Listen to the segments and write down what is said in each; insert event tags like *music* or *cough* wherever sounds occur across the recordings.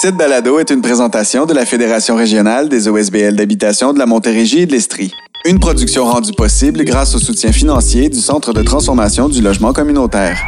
Cette balado est une présentation de la Fédération régionale des OSBL d'habitation de la Montérégie et de l'Estrie. Une production rendue possible grâce au soutien financier du Centre de transformation du logement communautaire.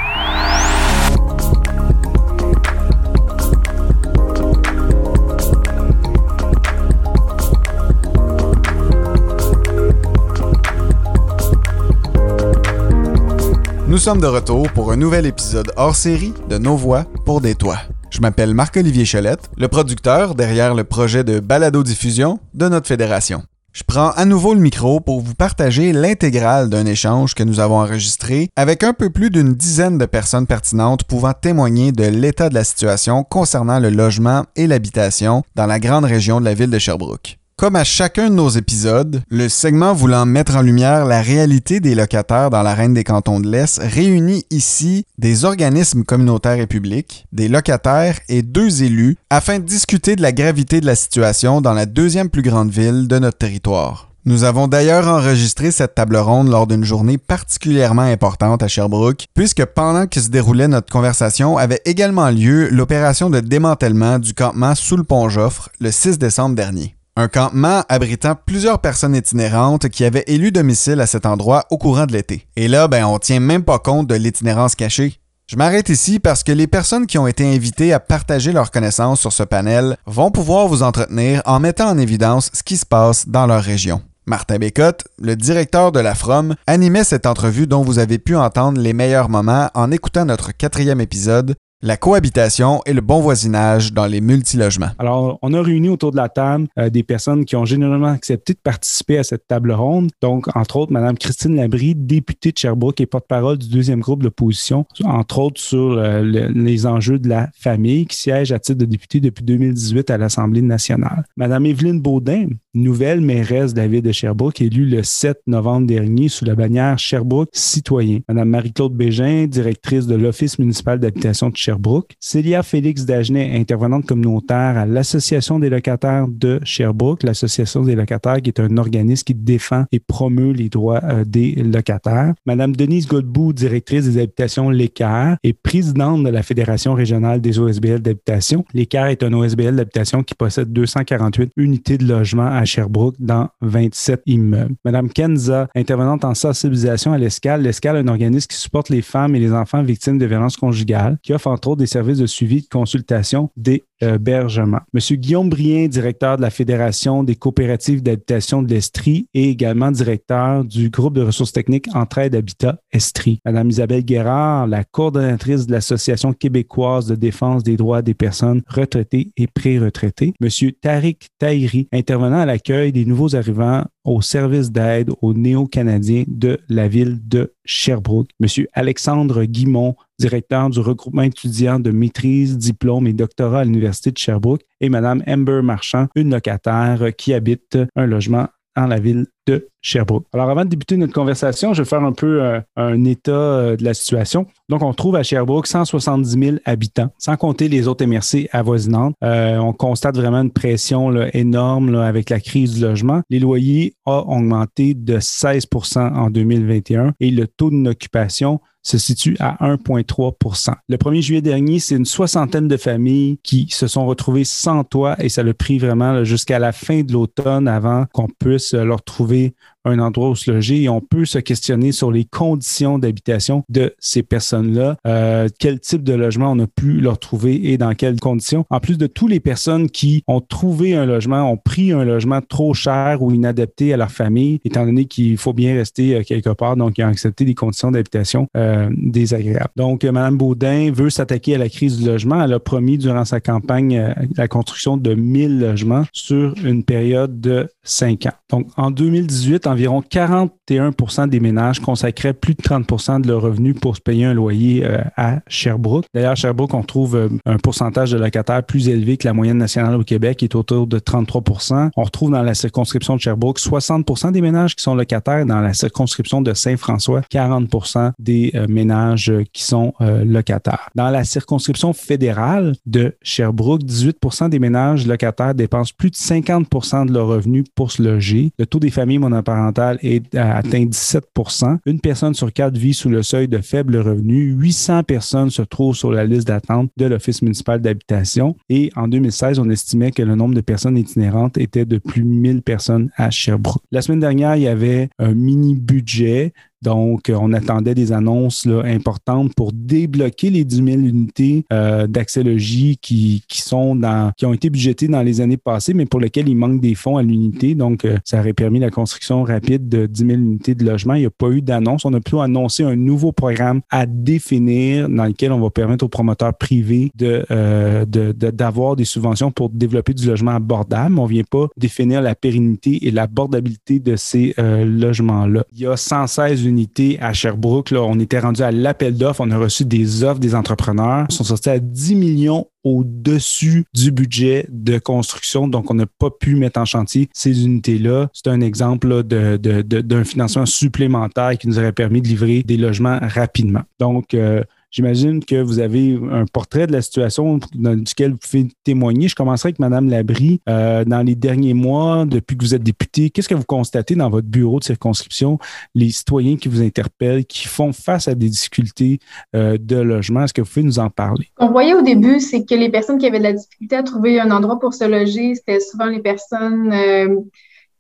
Nous sommes de retour pour un nouvel épisode hors série de Nos voix pour des toits. Je m'appelle Marc-Olivier Cholette, le producteur derrière le projet de balado-diffusion de notre fédération. Je prends à nouveau le micro pour vous partager l'intégrale d'un échange que nous avons enregistré avec un peu plus d'une dizaine de personnes pertinentes pouvant témoigner de l'état de la situation concernant le logement et l'habitation dans la grande région de la ville de Sherbrooke. Comme à chacun de nos épisodes, le segment voulant mettre en lumière la réalité des locataires dans la Reine des cantons de l'Est réunit ici des organismes communautaires et publics, des locataires et deux élus afin de discuter de la gravité de la situation dans la deuxième plus grande ville de notre territoire. Nous avons d'ailleurs enregistré cette table ronde lors d'une journée particulièrement importante à Sherbrooke, puisque pendant que se déroulait notre conversation avait également lieu l'opération de démantèlement du campement sous le pont Joffre le 6 décembre dernier. Un campement abritant plusieurs personnes itinérantes qui avaient élu domicile à cet endroit au courant de l'été. Et là, ben, on tient même pas compte de l'itinérance cachée. Je m'arrête ici parce que les personnes qui ont été invitées à partager leurs connaissances sur ce panel vont pouvoir vous entretenir en mettant en évidence ce qui se passe dans leur région. Martin Bécotte, le directeur de la FROM, animait cette entrevue dont vous avez pu entendre les meilleurs moments en écoutant notre quatrième épisode la cohabitation et le bon voisinage dans les multilogements. Alors, on a réuni autour de la table euh, des personnes qui ont généralement accepté de participer à cette table ronde. Donc, entre autres, Mme Christine Labrie, députée de Sherbrooke et porte-parole du deuxième groupe d'opposition, entre autres sur euh, les enjeux de la famille, qui siège à titre de députée depuis 2018 à l'Assemblée nationale. Mme Evelyne Baudin, nouvelle mairesse de la ville de Sherbrooke, élue le 7 novembre dernier sous la bannière Sherbrooke citoyen. Mme Marie-Claude Bégin, directrice de l'Office municipal d'habitation de Sherbrooke. Célia Félix Dagenet, intervenante communautaire à l'Association des locataires de Sherbrooke, l'Association des locataires qui est un organisme qui défend et promeut les droits euh, des locataires. Madame Denise Godbout, directrice des habitations L'Équerre et présidente de la Fédération régionale des OSBL d'habitation. L'Équerre est un OSBL d'habitation qui possède 248 unités de logement Sherbrooke dans 27 immeubles. Madame Kenza, intervenante en sensibilisation à l'Escale. L'Escale est un organisme qui supporte les femmes et les enfants victimes de violences conjugales, qui offre entre autres des services de suivi de consultation d'hébergement. Monsieur Guillaume Brien, directeur de la Fédération des coopératives d'habitation de l'Estrie et également directeur du groupe de ressources techniques Entraide Habitat Estrie. Madame Isabelle Guérard, la coordonnatrice de l'Association québécoise de défense des droits des personnes retraitées et pré-retraitées. Monsieur Tariq Tahiri, intervenant à l'accueil des nouveaux arrivants au service d'aide aux néo-canadiens de la ville de Sherbrooke. Monsieur Alexandre Guimont, directeur du regroupement étudiant de maîtrise, diplôme et doctorat à l'Université de Sherbrooke, et Madame Amber Marchand, une locataire qui habite un logement dans la ville de Sherbrooke. Alors, avant de débuter notre conversation, je vais faire un peu euh, un état euh, de la situation. Donc, on trouve à Sherbrooke 170 000 habitants, sans compter les autres MRC avoisinantes. Euh, on constate vraiment une pression énorme avec la crise du logement. Les loyers ont augmenté de 16% en 2021 et le taux d'occupation se situe à 1,3% Le 1er juillet dernier, c'est une soixantaine de familles qui se sont retrouvées sans toit et ça le pris vraiment jusqu'à la fin de l'automne avant qu'on puisse leur trouver movie. Un endroit où se loger et on peut se questionner sur les conditions d'habitation de ces personnes-là, euh, quel type de logement on a pu leur trouver et dans quelles conditions. En plus de toutes les personnes qui ont trouvé un logement, ont pris un logement trop cher ou inadapté à leur famille, étant donné qu'il faut bien rester euh, quelque part, donc ils ont accepté des conditions d'habitation euh, désagréables. Donc, Mme Baudin veut s'attaquer à la crise du logement. Elle a promis durant sa campagne la construction de 1000 logements sur une période de 5 ans. Donc, en 2018, environ 41% des ménages consacraient plus de 30% de leurs revenus pour se payer un loyer euh, à Sherbrooke. D'ailleurs, à Sherbrooke, on trouve euh, un pourcentage de locataires plus élevé que la moyenne nationale au Québec, qui est autour de 33% On retrouve dans la circonscription de Sherbrooke 60% des ménages qui sont locataires. Dans la circonscription de Saint-François, 40% des euh, ménages qui sont locataires. Dans la circonscription fédérale de Sherbrooke, 18% des ménages locataires dépensent plus de 50% de leurs revenus pour se loger. Le taux des familles monoparentales est, atteint 17% Une personne sur quatre vit sous le seuil de faible revenu. 800 personnes se trouvent sur la liste d'attente de l'Office municipal d'habitation. Et en 2016, on estimait que le nombre de personnes itinérantes était de plus de 1000 personnes à Sherbrooke. La semaine dernière, il y avait un mini budget donc, euh, on attendait des annonces là, importantes pour débloquer les 10 000 unités euh, d'accès-logis qui, qui, sont dans, qui ont été budgétées dans les années passées, mais pour lesquelles il manque des fonds à l'unité. Donc, euh, ça aurait permis la construction rapide de 10 000 unités de logement. Il n'y a pas eu d'annonce. On a plutôt annoncé un nouveau programme à définir dans lequel on va permettre aux promoteurs privés de, euh, d'avoir des subventions pour développer du logement abordable. On ne vient pas définir la pérennité et l'abordabilité de ces euh, logements-là. Il y a 116 unité à Sherbrooke. On était rendu à l'appel d'offres. On a reçu des offres des entrepreneurs. Ils sont sortis à 10 millions au-dessus du budget de construction. Donc, on n'a pas pu mettre en chantier ces unités-là. C'est un exemple d'un de, de, financement supplémentaire qui nous aurait permis de livrer des logements rapidement. Donc, euh, J'imagine que vous avez un portrait de la situation dans lequel vous pouvez témoigner. Je commencerai avec Mme Labrie. Euh, dans les derniers mois, depuis que vous êtes député, qu'est-ce que vous constatez dans votre bureau de circonscription, les citoyens qui vous interpellent, qui font face à des difficultés euh, de logement? Est-ce que vous pouvez nous en parler? On voyait au début, c'est que les personnes qui avaient de la difficulté à trouver un endroit pour se loger, c'était souvent les personnes euh,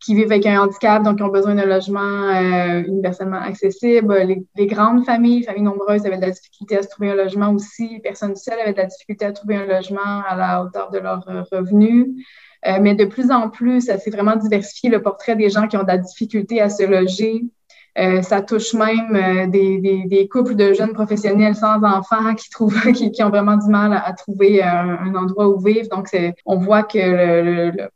qui vivent avec un handicap, donc qui ont besoin d'un logement euh, universellement accessible. Les, grandes familles, familles nombreuses, avaient de la difficulté à se trouver un logement aussi. Les personnes seules avaient de la difficulté à trouver un logement à la hauteur de leurs euh, revenus. Euh, mais de plus en plus, ça s'est vraiment diversifié le portrait des gens qui ont de la difficulté à se loger. Euh, ça touche même des, des, des, couples de jeunes professionnels sans enfants qui trouvent *laughs* qui, qui ont vraiment du mal à, trouver un, un, endroit où vivre. Donc, on voit que le, le, le,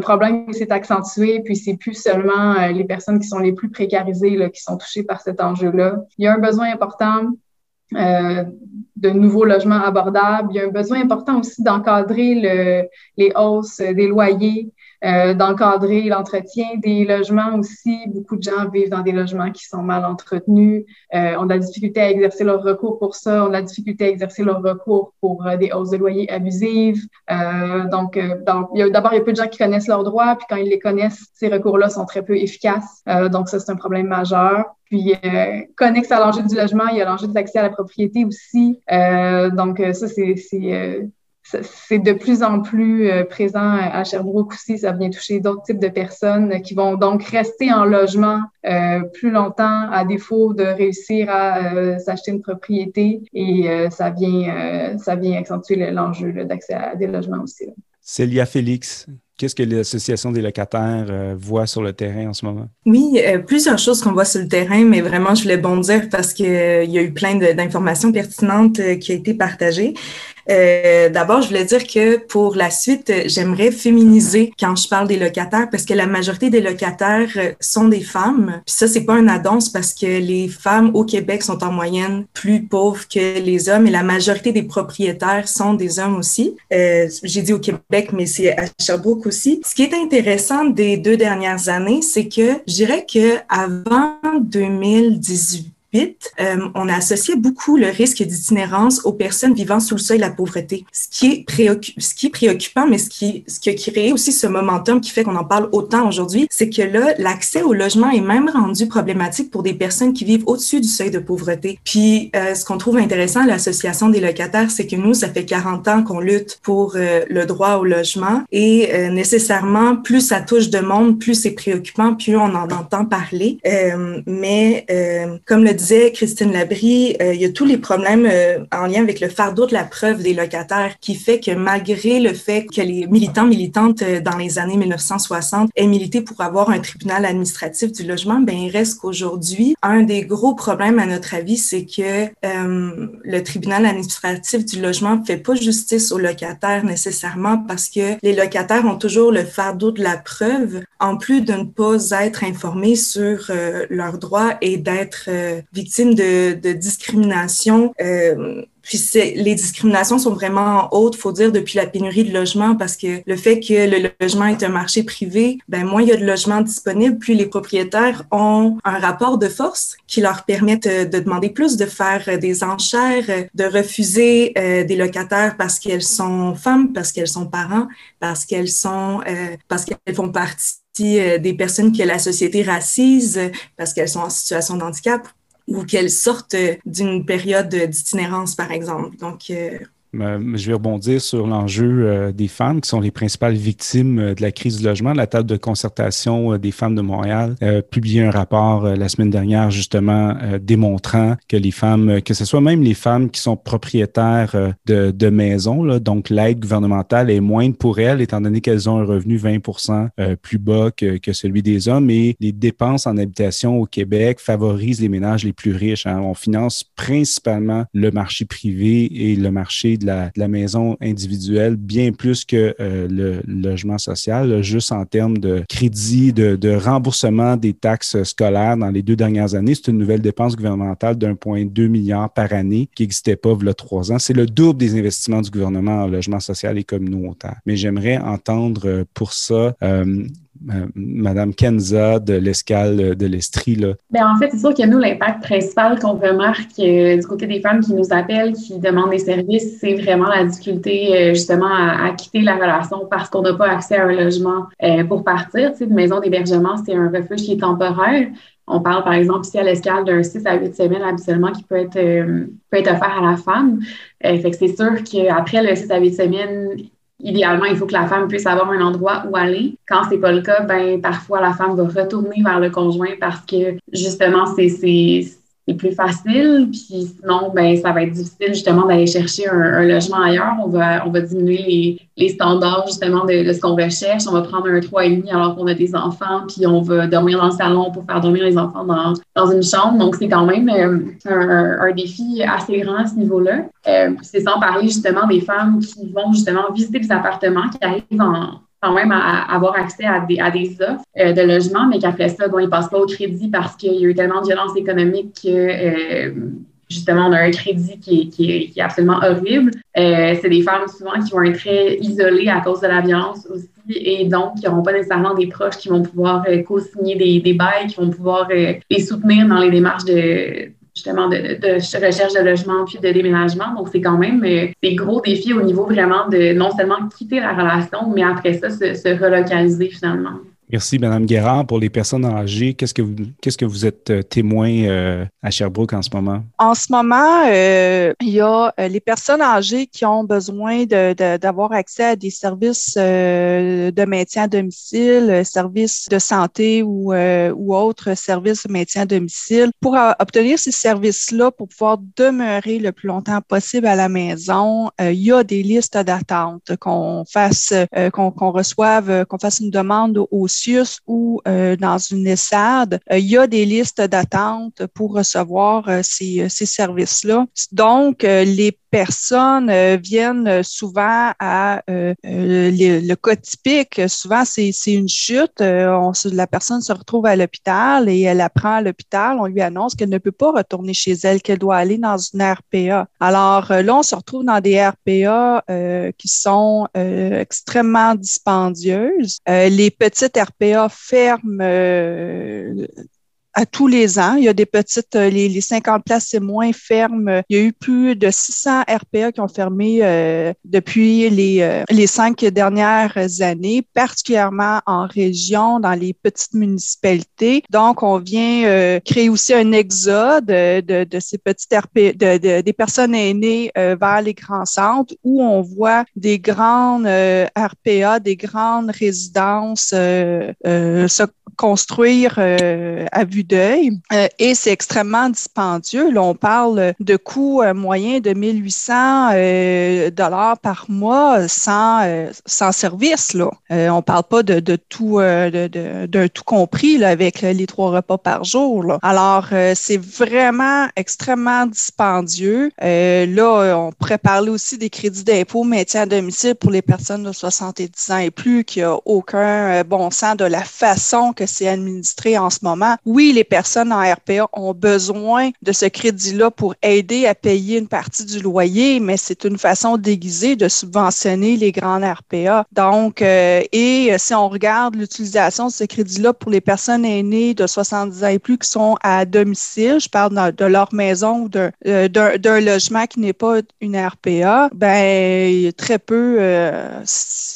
problème s'est accentué, puis c'est plus seulement euh, les personnes qui sont les plus précarisées là, qui sont touchées par cet enjeu-là. Il y a un besoin important euh, de nouveaux logements abordables. Il y a un besoin important aussi d'encadrer le, les hausses des loyers. Euh, d'encadrer l'entretien des logements aussi. Beaucoup de gens vivent dans des logements qui sont mal entretenus. Euh, on a la difficulté à exercer leur recours pour ça. On a la difficulté à exercer leur recours pour euh, des hausses de loyer abusives. Euh, donc, d'abord, il y a peu de gens qui connaissent leurs droits, puis quand ils les connaissent, ces recours-là sont très peu efficaces. donc, ça, c'est un problème majeur. Puis, euh, connexe à l'enjeu du logement, il y a l'enjeu de l'accès à la propriété aussi. Euh, donc, ça, c'est c'est de plus en plus euh, présent à Sherbrooke aussi. Ça vient toucher d'autres types de personnes qui vont donc rester en logement euh, plus longtemps à défaut de réussir à euh, s'acheter une propriété et ça vient ça vient accentuer l'enjeu d'accès à des logements aussi. Célia Félix, Qu'est-ce que l'Association des locataires euh, voit sur le terrain en ce moment? Oui, euh, plusieurs choses qu'on voit sur le terrain, mais vraiment, je voulais bondir parce qu'il euh, y a eu plein d'informations pertinentes qui ont été partagées. D'abord, je voulais dire que pour la suite, j'aimerais féminiser quand je parle des locataires parce que la majorité des locataires sont des femmes. Puis ça, c'est pas un annonce parce que les femmes au Québec sont en moyenne plus pauvres que les hommes et la majorité des propriétaires sont des hommes aussi. J'ai dit au Québec, mais c'est à Sherbrooke aussi. Ce qui est intéressant des deux dernières années, c'est que je dirais que avant 2018, euh, on a associé beaucoup le risque d'itinérance aux personnes vivant sous le seuil de la pauvreté. Ce qui est, ce qui est préoccupant, mais ce qui, ce qui a créé aussi ce momentum qui fait qu'on en parle autant aujourd'hui, c'est que là, l'accès au logement est même rendu problématique pour des personnes qui vivent au-dessus du seuil de pauvreté. Puis, euh, ce qu'on trouve intéressant à l'Association des locataires, c'est que nous, ça fait 40 ans qu'on lutte pour euh, le droit au logement et nécessairement, plus ça touche de monde, plus c'est préoccupant, plus on en entend parler. mais comme le disait Christine Labrie, euh, il y a tous les problèmes euh, en lien avec le fardeau de la preuve des locataires qui fait que malgré le fait que les militants, militantes euh, dans les années 1960 aient milité pour avoir un tribunal administratif du logement, ben il reste qu'aujourd'hui, un des gros problèmes à notre avis, c'est que le tribunal administratif du logement fait pas justice aux locataires nécessairement parce que les locataires ont toujours le fardeau de la preuve en plus de ne pas être informés sur leurs droits et d'être victimes de, de discrimination. Euh, puis les discriminations sont vraiment hautes, faut dire, depuis la pénurie de logements, parce que le fait que le logement est un marché privé, ben moins il y a de logements disponibles, plus les propriétaires ont un rapport de force qui leur permettent euh, de demander plus, de faire euh, des enchères, de refuser euh, des locataires parce qu'elles sont femmes, parce qu'elles sont parents, parce qu'elles sont, euh, parce qu'elles font partie des personnes que la société racise parce qu'elles sont en situation de handicap ou qu'elles sortent d'une période d'itinérance, par exemple. Donc, je vais rebondir sur l'enjeu euh, des femmes qui sont les principales victimes euh, de la crise du logement. La table de concertation euh, des femmes de Montréal a publié un rapport la semaine dernière justement démontrant que les femmes, que ce soit même les femmes qui sont propriétaires de, maisons, là, donc l'aide gouvernementale est moindre pour elles étant donné qu'elles ont un revenu 20% plus bas que, que, celui des hommes et les dépenses en habitation au Québec favorisent les ménages les plus riches. Hein. On finance principalement le marché privé et le marché de la, maison individuelle bien plus que euh, le logement social, juste en termes de crédit, de, remboursement des taxes scolaires dans les deux dernières années. C'est une nouvelle dépense gouvernementale d'1,2 milliard par année qui n'existait pas il trois ans. C'est le double des investissements du gouvernement en logement social et communautaire. Mais j'aimerais entendre euh, pour ça euh, Madame Kenza de l'escale de l'Estrie. Bien, en fait, c'est sûr que nous, l'impact principal qu'on remarque euh, du côté des femmes qui nous appellent, qui demandent des services, c'est vraiment la difficulté euh, justement à, quitter la relation parce qu'on n'a pas accès à un logement pour partir. Tu sais, une maison d'hébergement, c'est un refuge qui est temporaire. On parle par exemple ici à l'escale d'un 6 à 8 semaines habituellement qui peut être, peut être offert à la femme. que c'est sûr qu'après le 6 à 8 semaines, idéalement, il faut que la femme puisse avoir un endroit où aller. Quand c'est pas le cas, ben parfois la femme va retourner vers le conjoint parce que justement c'est c'est plus facile. Puis sinon, ben, ça va être difficile justement d'aller chercher un, logement ailleurs. On va, on va diminuer les, les standards justement de, de ce qu'on recherche. On va prendre un 3,5 alors qu'on a des enfants, puis on va dormir dans le salon pour faire dormir les enfants dans, dans une chambre. Donc, c'est quand même euh, un, un, défi assez grand à ce niveau-là. Euh, c'est sans parler justement des femmes qui vont justement visiter des appartements, qui arrivent en quand même à, avoir accès à des, à des offres euh, de logement, mais qu'après ça, bon, ils ne passent pas au crédit parce qu'il y a eu tellement de violence économique que euh, justement, on a un crédit qui est, qui est, qui est absolument horrible. Euh, c'est des femmes souvent qui vont être très isolées à cause de la violence aussi et donc qui n'auront pas nécessairement des proches qui vont pouvoir co-signer des, des bails, qui vont pouvoir les soutenir dans les démarches de justement de, de, recherche de logement puis de déménagement. Donc, c'est quand même euh, des gros défis au niveau vraiment de non seulement quitter la relation, mais après ça, se relocaliser finalement. Merci, Madame Guérard. Pour les personnes âgées, qu'est-ce que vous, qu'est-ce que vous êtes euh, témoin euh, à Sherbrooke en ce moment? En ce moment, euh, il y a les personnes âgées qui ont besoin de, d'avoir accès à des services de maintien à domicile, services de santé ou, ou autres services de maintien à domicile. Pour obtenir ces services-là, pour pouvoir demeurer le plus longtemps possible à la maison, il y a des listes d'attente qu'on fasse, qu'on, qu'on reçoive, qu'on fasse une demande au ou euh, dans une ESAD, euh, il y a des listes d'attente pour recevoir euh, ces, ces services-là. Donc, les personnes euh, viennent euh, souvent à euh, le, cas typique. Souvent, c'est une chute. On, la personne se retrouve à l'hôpital et elle apprend à l'hôpital. On lui annonce qu'elle ne peut pas retourner chez elle, qu'elle doit aller dans une RPA. Alors là, on se retrouve dans des RPA qui sont extrêmement dispendieuses. les petites RPA ferment à tous les ans. Il y a des petites, euh, les, les 50 places, c'est moins ferme. Il y a eu plus de 600 RPA qui ont fermé euh, depuis les, euh, les cinq dernières années, particulièrement en région, dans les petites municipalités. Donc, on vient créer aussi un exode de, de ces petites RPA, de, des personnes aînées vers les grands centres où on voit des grandes RPA, des grandes résidences se construire à vue d'œil euh, et c'est extrêmement dispendieux. Là, on parle de coûts euh, moyens de 1800 euh, dollars par mois sans, sans service. Là. on parle pas de, de tout d'un tout compris là, avec les trois repas par jour. Alors, c'est vraiment extrêmement dispendieux. là, on pourrait parler aussi des crédits d'impôt maintien à domicile pour les personnes de 70 ans et plus qui a aucun bon sens de la façon que c'est administré en ce moment. Oui, les personnes en RPA ont besoin de ce crédit-là pour aider à payer une partie du loyer, mais c'est une façon déguisée de subventionner les grandes RPA. Donc, euh, et si on regarde l'utilisation de ce crédit-là pour les personnes aînées de 70 ans et plus qui sont à domicile, je parle de leur maison ou euh, d'un logement qui n'est pas une RPA, ben très peu, euh,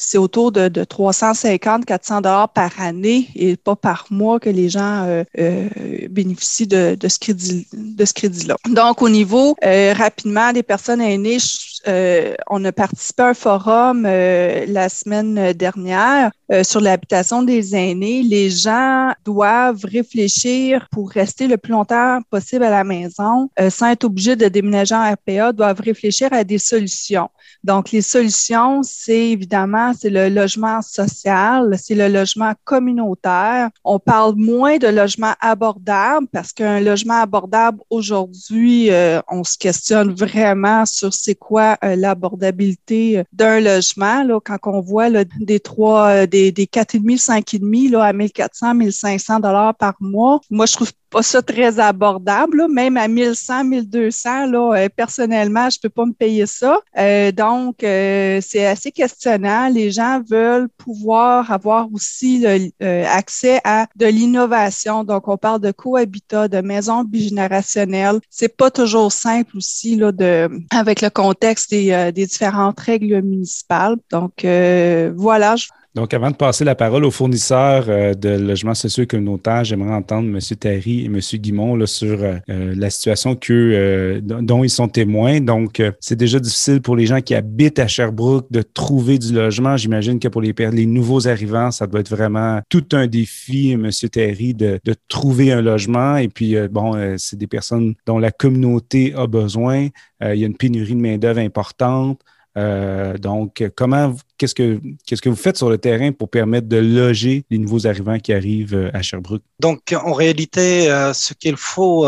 c'est autour de, de 350, 400 dollars par année et pas par mois que les gens euh, euh, bénéficient de, de ce crédit-là. Donc, au niveau rapidement des personnes aînées, on a participé à un forum la semaine dernière sur l'habitation des aînés. Les gens doivent réfléchir pour rester le plus longtemps possible à la maison sans être obligés de déménager en RPA, doivent réfléchir à des solutions. Donc, les solutions, c'est évidemment, c'est le logement social, c'est le logement communautaire. On parle moins de logement abordable parce qu'un logement abordable aujourd'hui, euh, on se questionne vraiment sur c'est quoi euh, l'abordabilité d'un logement. Là, quand on voit des trois, euh, des, des 4,5, 5,5 là, à 1400, 1500 dollars par mois, moi, je trouve pas ça très abordable, même à 1100, 1200, là, euh, personnellement, je peux pas me payer ça. Euh, donc, euh, c'est assez questionnant. Les gens veulent pouvoir avoir aussi accès à de l'innovation. Donc, on parle de cohabitat, de maisons bigénérationnelles. C'est pas toujours simple aussi là, de, avec le contexte des, des différentes règles municipales. Donc, voilà. Je, donc, avant de passer la parole aux fournisseurs euh, de logements sociaux et communautaires, j'aimerais entendre M. Terry et M. Guimont sur euh, euh, la situation dont ils sont témoins. Donc, c'est déjà difficile pour les gens qui habitent à Sherbrooke de trouver du logement. J'imagine que pour les, les nouveaux arrivants, ça doit être vraiment tout un défi, M. Terry, de, de trouver un logement. Et puis, bon, c'est des personnes dont la communauté a besoin. il y a une pénurie de main-d'œuvre importante. Euh, donc, comment, qu'est-ce que, qu'est-ce que vous faites sur le terrain pour permettre de loger les nouveaux arrivants qui arrivent euh, à Sherbrooke? Donc, en réalité, euh, ce qu'il faut,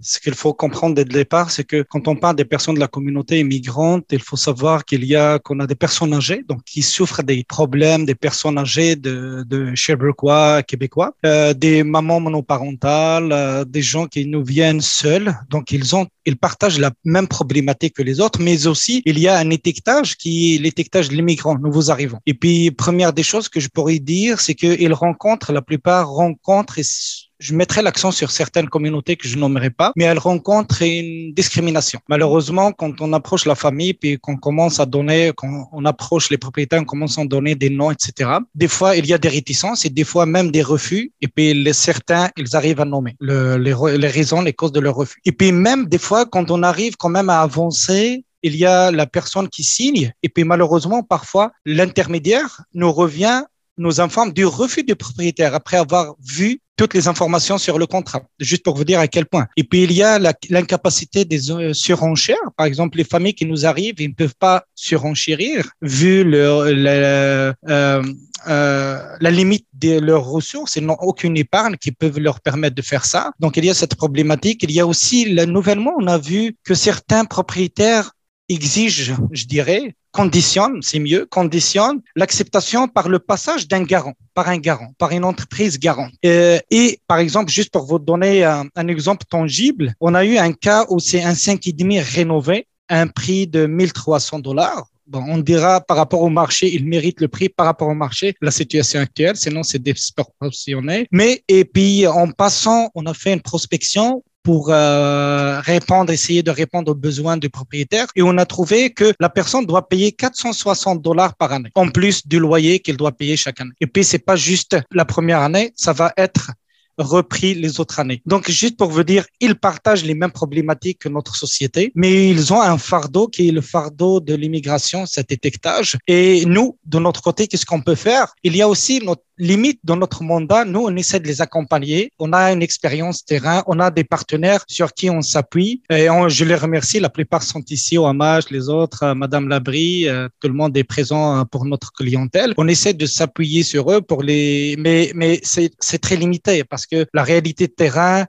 ce qu'il faut comprendre dès le départ, c'est que quand on parle des personnes de la communauté immigrante, il faut savoir qu'il y a, qu'on a des personnes âgées, donc qui souffrent des problèmes des personnes âgées de, de Sherbrookeois, québécois, des mamans monoparentales, des gens qui nous viennent seuls, donc ils ont, ils partagent la même problématique que les autres, mais aussi il y a un étiquetage qui est l'étiquetage de l'immigrant, nouveaux arrivants. Et puis, première des choses que je pourrais dire, c'est qu'ils rencontrent, la plupart rencontrent, et je mettrai l'accent sur certaines communautés que je nommerai pas, mais elles rencontrent une discrimination. Malheureusement, quand on approche la famille, puis qu'on commence à donner, quand on approche les propriétaires, on commence à donner des noms, etc. Des fois, il y a des réticences et des fois même des refus. Et puis, certains, ils arrivent à nommer le, les, les raisons, les causes de leur refus. Et puis, même des fois, quand on arrive quand même à avancer, il y a la personne qui signe, et puis malheureusement, parfois, l'intermédiaire nous revient, nous informe du refus du propriétaire après avoir vu toutes les informations sur le contrat, juste pour vous dire à quel point. Et puis, il y a l'incapacité des euh, surenchères. Par exemple, les familles qui nous arrivent, ils ne peuvent pas surenchérir vu le, euh, euh, la limite de leurs ressources. Ils n'ont aucune épargne qui peut leur permettre de faire ça. Donc, il y a cette problématique. Il y a aussi, le nouvellement, on a vu que certains propriétaires exige, je dirais, conditionne, c'est mieux, conditionne l'acceptation par le passage d'un garant, par un garant, par une entreprise garant. Euh, et par exemple, juste pour vous donner un, exemple tangible, on a eu un cas où c'est un 5,5 rénové à un prix de 1300 dollars. Bon, on dira par rapport au marché, il mérite le prix par rapport au marché, la situation actuelle, sinon c'est disproportionné. Mais, et puis, en passant, on a fait une prospection pour euh, répondre, essayer de répondre aux besoins du propriétaire. Et on a trouvé que la personne doit payer 460 dollars par année, en plus du loyer qu'elle doit payer chaque année. Et puis, c'est pas juste la première année, ça va être repris les autres années. Donc, juste pour vous dire, ils partagent les mêmes problématiques que notre société, mais ils ont un fardeau qui est le fardeau de l'immigration, cet étiquetage. Et nous, de notre côté, qu'est-ce qu'on peut faire? Il y a aussi notre limite dans notre mandat, nous, on essaie de les accompagner. On a une expérience terrain, on a des partenaires sur qui on s'appuie. Et je les remercie. La plupart sont ici au Hamage, les autres, euh, Madame Labrie, euh, tout le monde est présent euh, pour notre clientèle. On essaie de s'appuyer sur eux pour les, mais, mais c'est très limité parce que la réalité de terrain,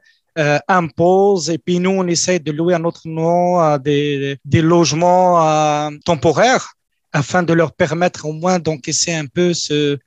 impose et puis nous on essaie de louer à notre nom des, des logements temporaires afin de leur permettre au moins d'encaisser un peu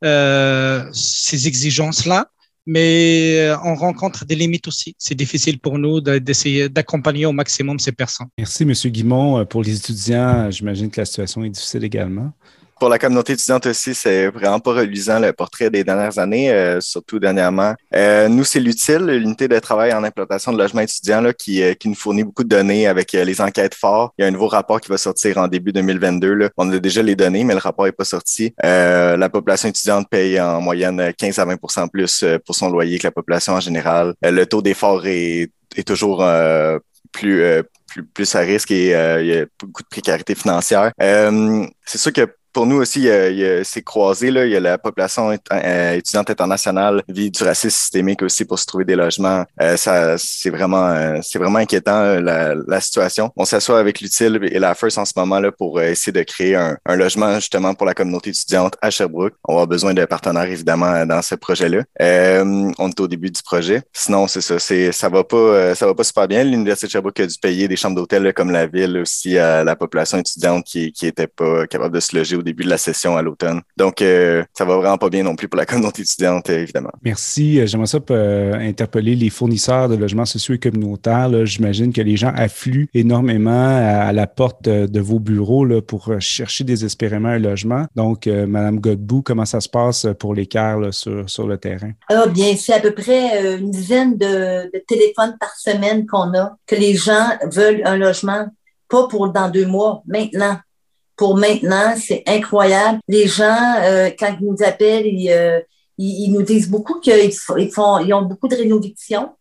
euh, ces exigences-là. Mais euh, on rencontre des limites aussi. C'est difficile pour nous d'essayer d'accompagner au maximum ces personnes. Merci, M. Guimont. Euh, pour les étudiants, j'imagine que la situation est difficile également. Pour la communauté étudiante aussi, c'est vraiment pas reluisant le portrait des dernières années, euh, surtout dernièrement. Euh, nous, c'est l'utile, l'unité de travail en implantation de logement étudiant là, qui, euh, qui nous fournit beaucoup de données avec les enquêtes fortes. Il y a un nouveau rapport qui va sortir en début 2022. Là. On a déjà les données, mais le rapport n'est pas sorti. la population étudiante paye en moyenne 15 à 20% plus pour son loyer que la population en général. le taux d'effort est, toujours plus, plus, plus à risque et il y a beaucoup de précarité financière. c'est sûr que pour nous aussi, c'est croisé. Là. Il y a la population euh, étudiante internationale vit du racisme systémique aussi pour se trouver des logements. Euh, ça, c'est vraiment, euh, c'est vraiment inquiétant la, la situation. On s'assoit avec l'utile et la FIRST en ce moment là pour essayer de créer un, un, logement justement pour la communauté étudiante à Sherbrooke. On va besoin de partenaires évidemment dans ce projet-là. on est au début du projet. Sinon, c'est ça, c'est ça va pas, ça va pas super bien. L'université de Sherbrooke a dû payer des chambres d'hôtel comme la ville aussi à la population étudiante qui qui était pas capable de se loger au début de la session à l'automne. Donc, euh, ça va vraiment pas bien non plus pour la communauté étudiante, évidemment. Merci. Euh, j'aimerais ça euh, interpeller les fournisseurs de logements sociaux et communautaires. J'imagine que les gens affluent énormément à, la porte de, vos bureaux là, pour chercher désespérément un logement. Donc, Madame Godbout, comment ça se passe pour l'écart sur, sur le terrain? Alors, bien, c'est à peu près une dizaine de, de téléphones par semaine qu'on a, que les gens veulent un logement, pas pour dans deux mois, maintenant pour maintenant. C'est incroyable. Les gens, euh, quand ils nous appellent, ils, euh, ils, nous disent beaucoup qu'ils ils font, ils ont beaucoup de rénovations.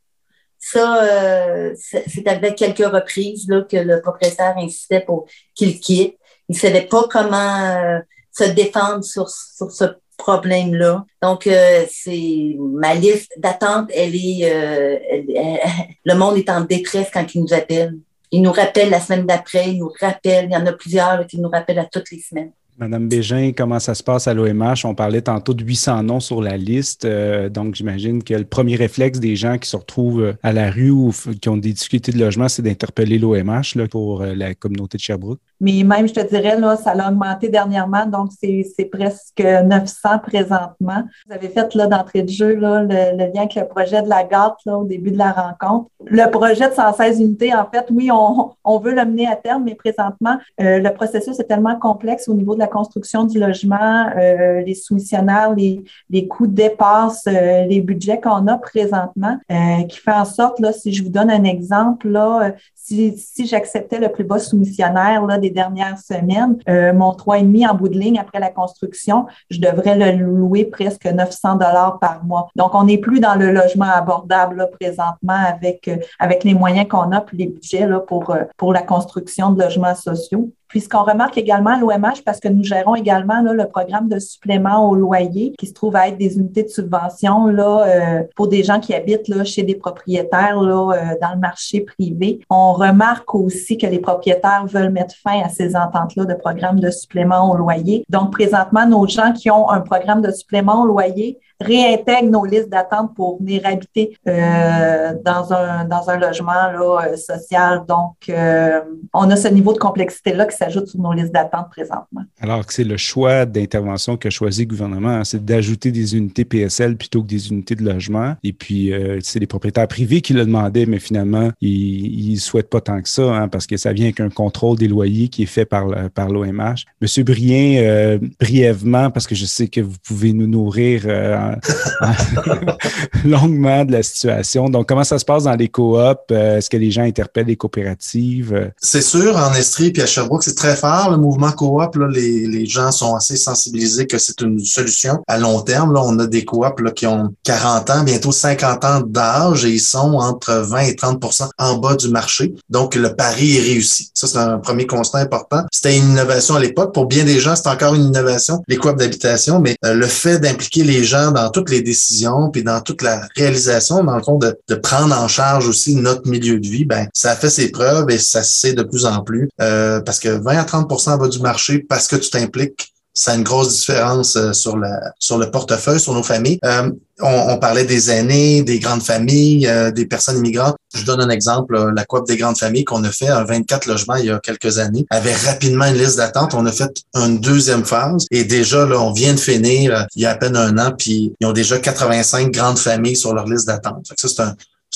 Ça, euh, c'est avec quelques reprises là, que le propriétaire insistait pour qu'il quitte. Il ne savait pas comment se défendre sur, sur ce problème-là. Donc, c'est ma liste d'attente, elle est, *laughs* le monde est en détresse quand il nous appelle. Il nous rappelle la semaine d'après, il nous rappelle, il y en a plusieurs qui nous rappellent à toutes les semaines. Madame Bégin, comment ça se passe à l'OMH? On parlait tantôt de 800 noms sur la liste. Euh, donc, j'imagine que le premier réflexe des gens qui se retrouvent euh, à la rue ou qui ont des difficultés de logement, c'est d'interpeller l'OMH pour euh, la communauté de Sherbrooke. Mais même, je te dirais, là, ça a augmenté dernièrement, donc c'est presque 900 présentement. Vous avez fait là d'entrée de jeu là, le, lien avec le projet de la gâte là, au début de la rencontre. Le projet de 116 unités, en fait, oui, on, on veut le mener à terme, mais présentement, le processus est tellement complexe au niveau de la construction du logement, euh, les soumissionnaires, les, les coûts dépassent euh, les budgets qu'on a présentement, euh, qui fait en sorte, là, si je vous donne un exemple, là, si, j'acceptais le plus bas soumissionnaire là, des dernières semaines, mon 3,5 en bout de ligne après la construction, je devrais le louer presque 900 dollars par mois. Donc, on n'est plus dans le logement abordable présentement avec, avec les moyens qu'on a puis les budgets pour, pour la construction de logements sociaux. Puis ce qu'on remarque également à l'OMH, parce que nous gérons également là, le programme de supplément au loyer qui se trouve à être des unités de subvention là, euh, pour des gens qui habitent là, chez des propriétaires là, euh, dans le marché privé. On remarque aussi que les propriétaires veulent mettre fin à ces ententes-là de programme de supplément au loyer. Donc présentement, nos gens qui ont un programme de supplément au loyer réintègrent nos listes d'attente pour venir habiter euh, dans, un, dans un logement là, euh, social. Donc, euh, on a ce niveau de complexité-là qui s'ajoute sur nos listes d'attente présentement. Alors que c'est le choix d'intervention que choisi le gouvernement, hein, c'est d'ajouter des unités PSL plutôt que des unités de logement. Et puis, c'est les propriétaires privés qui le demandaient, mais finalement, ils ne souhaitent pas tant que ça, hein, parce que ça vient avec un contrôle des loyers qui est fait par, par l'OMH. Monsieur Brien, brièvement, parce que je sais que vous pouvez nous nourrir *laughs* longuement de la situation. Donc, comment ça se passe dans les coops? Euh, est-ce que les gens interpellent les coopératives? C'est sûr, en Estrie et à Sherbrooke, c'est très fort. Le mouvement coop, là, les, les gens sont assez sensibilisés que c'est une solution à long terme. Là, on a des coops là, qui ont 40 ans, bientôt 50 ans d'âge et ils sont entre 20 et 30% en bas du marché. Donc, le pari est réussi. Ça, c'est un premier constat important. C'était une innovation à l'époque. Pour bien des gens, c'est encore une innovation, les coops d'habitation, mais euh, le fait d'impliquer les gens dans toutes les décisions, puis dans toute la réalisation, dans le fond, de, de, prendre en charge aussi notre milieu de vie, ben ça fait ses preuves et ça se sait de plus en plus. Euh, parce que 20 à 30% va du marché parce que tu t'impliques a une grosse différence euh, sur, sur le portefeuille, sur nos familles. Euh, on, parlait des aînés, des grandes familles, euh, des personnes immigrantes. Je donne un exemple, la coop des grandes familles qu'on a fait, un 24 logements il y a quelques années, avait rapidement une liste d'attente. On a fait une deuxième phase et déjà, là, on vient de finir il y a à peine un an, puis ils ont déjà 85 grandes familles sur leur liste d'attente. Ça, c'est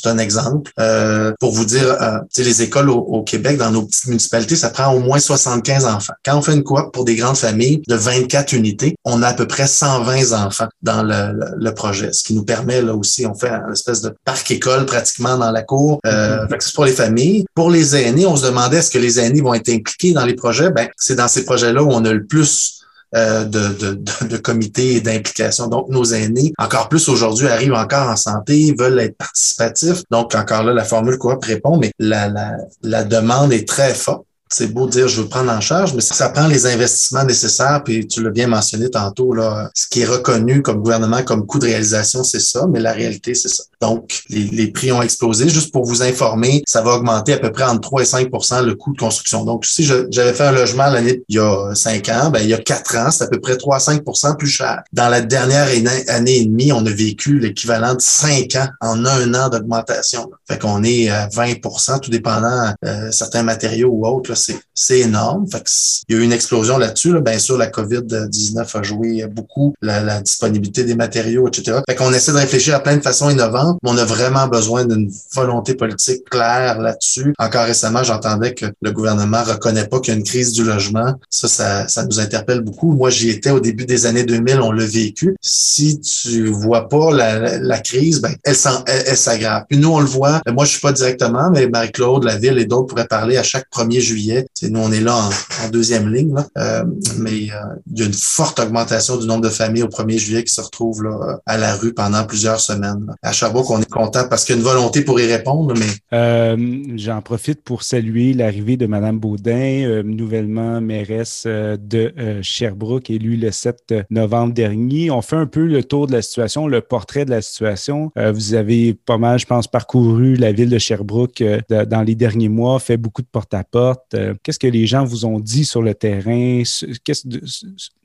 C'est un exemple. Euh, pour vous dire, euh, les écoles au, Québec, dans nos petites municipalités, ça prend au moins 75 enfants. Quand on fait une coop pour des grandes familles de 24 unités, on a à peu près 120 enfants dans le, le, projet, ce qui nous permet là aussi, on fait une espèce de parc-école pratiquement dans la cour. Euh, mm-hmm. C'est pour les familles. Pour les aînés, on se demandait est-ce que les aînés vont être impliqués dans les projets? Ben, c'est dans ces projets-là où on a le plus de, de, de, comités et d'implication. Donc, nos aînés, encore plus aujourd'hui, arrivent encore en santé, veulent être participatifs. Donc, encore là, la formule coop répond, mais la, la, la demande est très forte c'est beau de dire je veux prendre en charge, mais ça prend les investissements nécessaires, puis tu l'as bien mentionné tantôt, là, ce qui est reconnu comme gouvernement comme coût de réalisation, c'est ça, mais la réalité, c'est ça. Donc, les, prix ont explosé. Juste pour vous informer, ça va augmenter à peu près entre 3 et 5% le coût de construction. Donc, si j'avais fait un logement l'année il y a 5 ans, ben, il y a 4 ans, c'est à peu près 3 à 5% plus cher. Dans la dernière année et demie, on a vécu l'équivalent de 5 ans en un an d'augmentation. Fait qu'on est à 20% tout dépendant euh, certains matériaux ou autres c'est énorme. Fait il y a eu une explosion là-dessus. Bien sûr, la COVID-19 a joué beaucoup, la, disponibilité des matériaux, etc. Fait qu'on essaie de réfléchir à plein de façons innovantes, mais on a vraiment besoin d'une volonté politique claire là-dessus. Encore récemment, j'entendais que le gouvernement reconnaît pas qu'il y a une crise du logement. Ça, ça, ça nous interpelle beaucoup. Moi, j'y étais au début des années 2000, on l'a vécu. Si tu vois pas la, la, crise, ben, elle, elle, s'aggrave. Puis nous, on le voit. Moi, je suis pas directement, mais Marie-Claude, la ville et d'autres pourraient parler à chaque 1er juillet nous, on est là en, deuxième ligne, euh, mais euh, il y a une forte augmentation du nombre de familles au 1er juillet qui se retrouvent là, à la rue pendant plusieurs semaines. À Sherbrooke, on est content parce qu'il y a une volonté pour y répondre, mais... Euh, j'en profite pour saluer l'arrivée de Mme Baudin, nouvellement mairesse de Sherbrooke, élue le 7 novembre dernier. On fait un peu le tour de la situation, le portrait de la situation. vous avez pas mal, je pense, parcouru la ville de Sherbrooke dans les derniers mois, fait beaucoup de porte-à-porte. Qu'est-ce que les gens vous ont dit sur le terrain?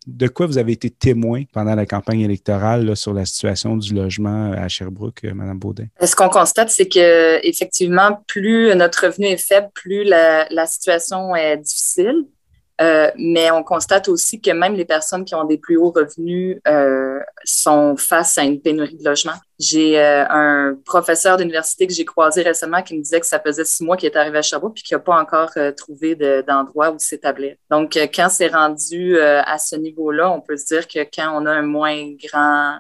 De, quoi vous avez été témoin pendant la campagne électorale sur la situation du logement à Sherbrooke, euh, Mme Baudin? Ce qu'on constate, c'est que effectivement, plus notre revenu est faible, plus la situation est difficile. Euh, mais on constate aussi que même les personnes qui ont des plus hauts revenus euh, sont face à une pénurie de logement. J'ai euh, un professeur d'université que j'ai croisé récemment qui me disait que ça faisait six mois qu'il est arrivé à Sherbrooke puis qu'il n'a pas encore trouvé d'endroit où s'établir. Donc, quand c'est rendu à ce niveau-là, on peut se dire que quand on a un moins grand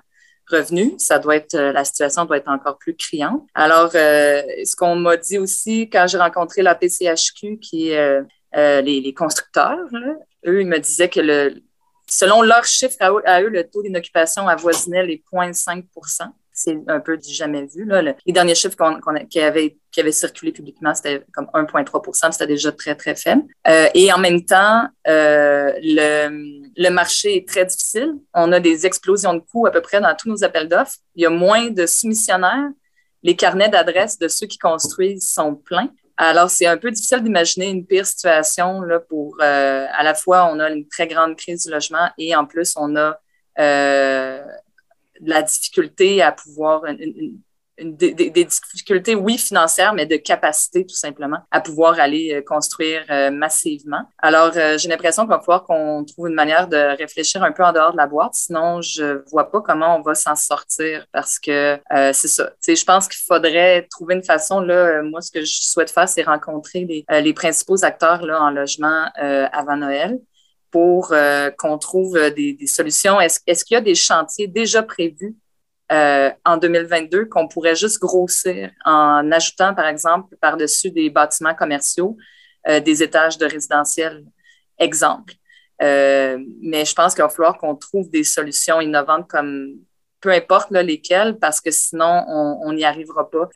revenu, ça doit être la situation doit être encore plus criante. Alors, ce qu'on m'a dit aussi quand j'ai rencontré la PCHQ, qui est euh, les, constructeurs, eux, ils me disaient que le, selon leurs chiffres à eux, le taux d'inoccupation avoisinait les 0,5% c'est un peu du jamais vu. Les derniers chiffres qui, avaient, qui avaient circulé publiquement, c'était comme 1,3% c'était déjà très, très faible. Euh, et en même temps, euh, le, le, marché est très difficile. On a des explosions de coûts à peu près dans tous nos appels d'offres. Il y a moins de soumissionnaires. Les carnets d'adresses de ceux qui construisent sont pleins. Alors, c'est un peu difficile d'imaginer une pire situation là, pour euh, à la fois on a une très grande crise du logement et en plus on a euh, la difficulté à pouvoir une, des, difficultés, oui, financières, mais de capacité, tout simplement, à pouvoir aller euh, construire euh, massivement. Alors, euh, j'ai l'impression qu'il va falloir qu'on trouve une manière de réfléchir un peu en dehors de la boîte. Sinon, je vois pas comment on va s'en sortir parce que c'est ça. je pense qu'il faudrait trouver une façon, là, moi, ce que je souhaite faire, c'est rencontrer les, les, principaux acteurs là, en logement avant Noël pour qu'on trouve des, des solutions. Est-ce, est-ce qu'il y a des chantiers déjà prévus euh, en 2022 qu'on pourrait juste grossir en ajoutant, par exemple, par-dessus des bâtiments commerciaux, euh, des étages de résidentiel, exemple. Euh, mais je pense qu'il va falloir qu'on trouve des solutions innovantes comme peu importe lesquelles, parce que sinon, on n'y arrivera pas.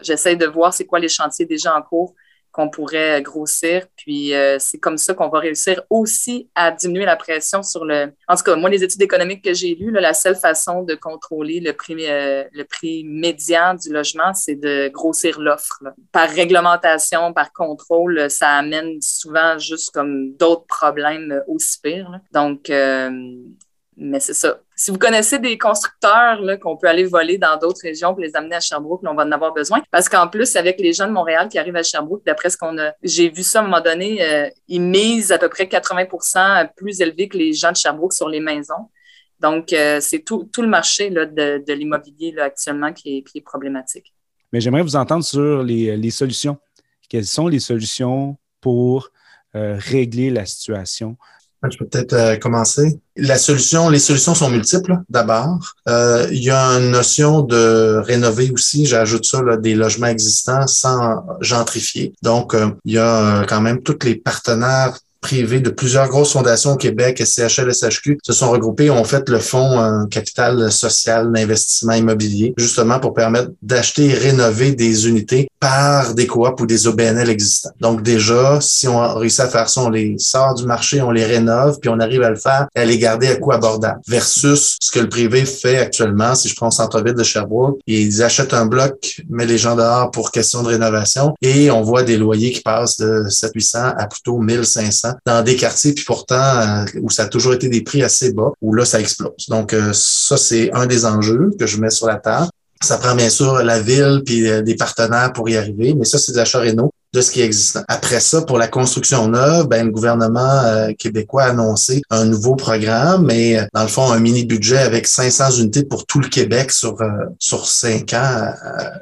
J'essaie de voir c'est quoi les chantiers déjà en cours qu'on pourrait grossir. Puis euh, c'est comme ça qu'on va réussir aussi à diminuer la pression sur le. En tout cas, moi, les études économiques que j'ai lues, la seule façon de contrôler le prix, euh, le prix médian du logement, c'est de grossir l'offre. Par réglementation, par contrôle, ça amène souvent juste comme d'autres problèmes aussi pires. Donc, euh, mais c'est ça. Si vous connaissez des constructeurs qu'on peut aller voler dans d'autres régions pour les amener à Sherbrooke, on va en avoir besoin. Parce qu'en plus, avec les gens de Montréal qui arrivent à Sherbrooke, d'après ce qu'on a, j'ai vu ça à un moment donné, euh, ils misent à peu près 80% plus élevé que les gens de Sherbrooke sur les maisons. Donc, euh, c'est tout, le marché là, de, l'immobilier actuellement qui est, problématique. Mais j'aimerais vous entendre sur les, les, solutions. Quelles sont les solutions pour euh, régler la situation? Je peux peut-être euh, commencer. La solution, les solutions sont multiples. D'abord, euh, il y a une notion de rénover aussi. J'ajoute ça des logements existants sans gentrifier. Donc, il y a quand même tous les partenaires privés de plusieurs grosses fondations au Québec, SCHL, SHQ, se sont regroupés et ont fait le fonds un capital social d'investissement immobilier, justement pour permettre d'acheter et rénover des unités par des coops ou des OBNL existants. Donc déjà, si on réussit à faire ça, on les sort du marché, on les rénove, puis on arrive à le faire et à les garder à coût abordable. Versus ce que le privé fait actuellement, si je prends le centre-ville de Sherbrooke, ils achètent un bloc, met les gens dehors pour question de rénovation et on voit des loyers qui passent de 700-800 à plutôt 1500 dans des quartiers, puis pourtant euh, où ça a toujours été des prix assez bas, où là, ça explose. Donc, euh, ça, c'est un des enjeux que je mets sur la table. Ça prend bien sûr la ville puis euh, des partenaires pour y arriver, mais ça, c'est de l'achat réno de ce qui existe. Après ça, pour la construction neuve, ben, le gouvernement euh, québécois a annoncé un nouveau programme, mais euh, dans le fond, un mini-budget avec 500 unités pour tout le Québec sur euh, sur cinq ans,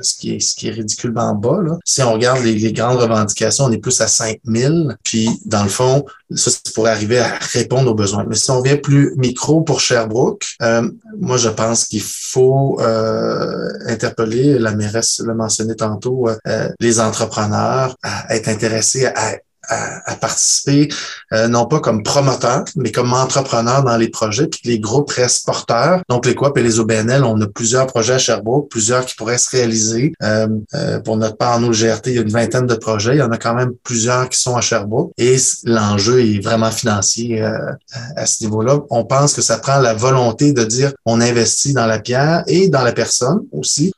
ce qui est ce qui est ridiculement bas. Là. Si on regarde les, les, grandes revendications, on est plus à 5000. Puis, dans le fond, ça, c'est pour arriver à répondre aux besoins. Mais si on vient plus micro pour Sherbrooke, moi, je pense qu'il faut interpeller, la mairesse l'a mentionné tantôt, les entrepreneurs à être intéressé à, à, participer, euh, non pas comme promoteur, mais comme entrepreneur dans les projets, puis les groupes restent porteurs. Donc, les coop et les OBNL, on a plusieurs projets à Sherbrooke, plusieurs qui pourraient se réaliser. Euh, euh, pour notre part, nous, le GRT, il y a une vingtaine de projets. Il y en a quand même plusieurs qui sont à Sherbrooke. Et l'enjeu est vraiment financier à ce niveau-là. On pense que ça prend la volonté de dire on investit dans la pierre et dans la personne aussi.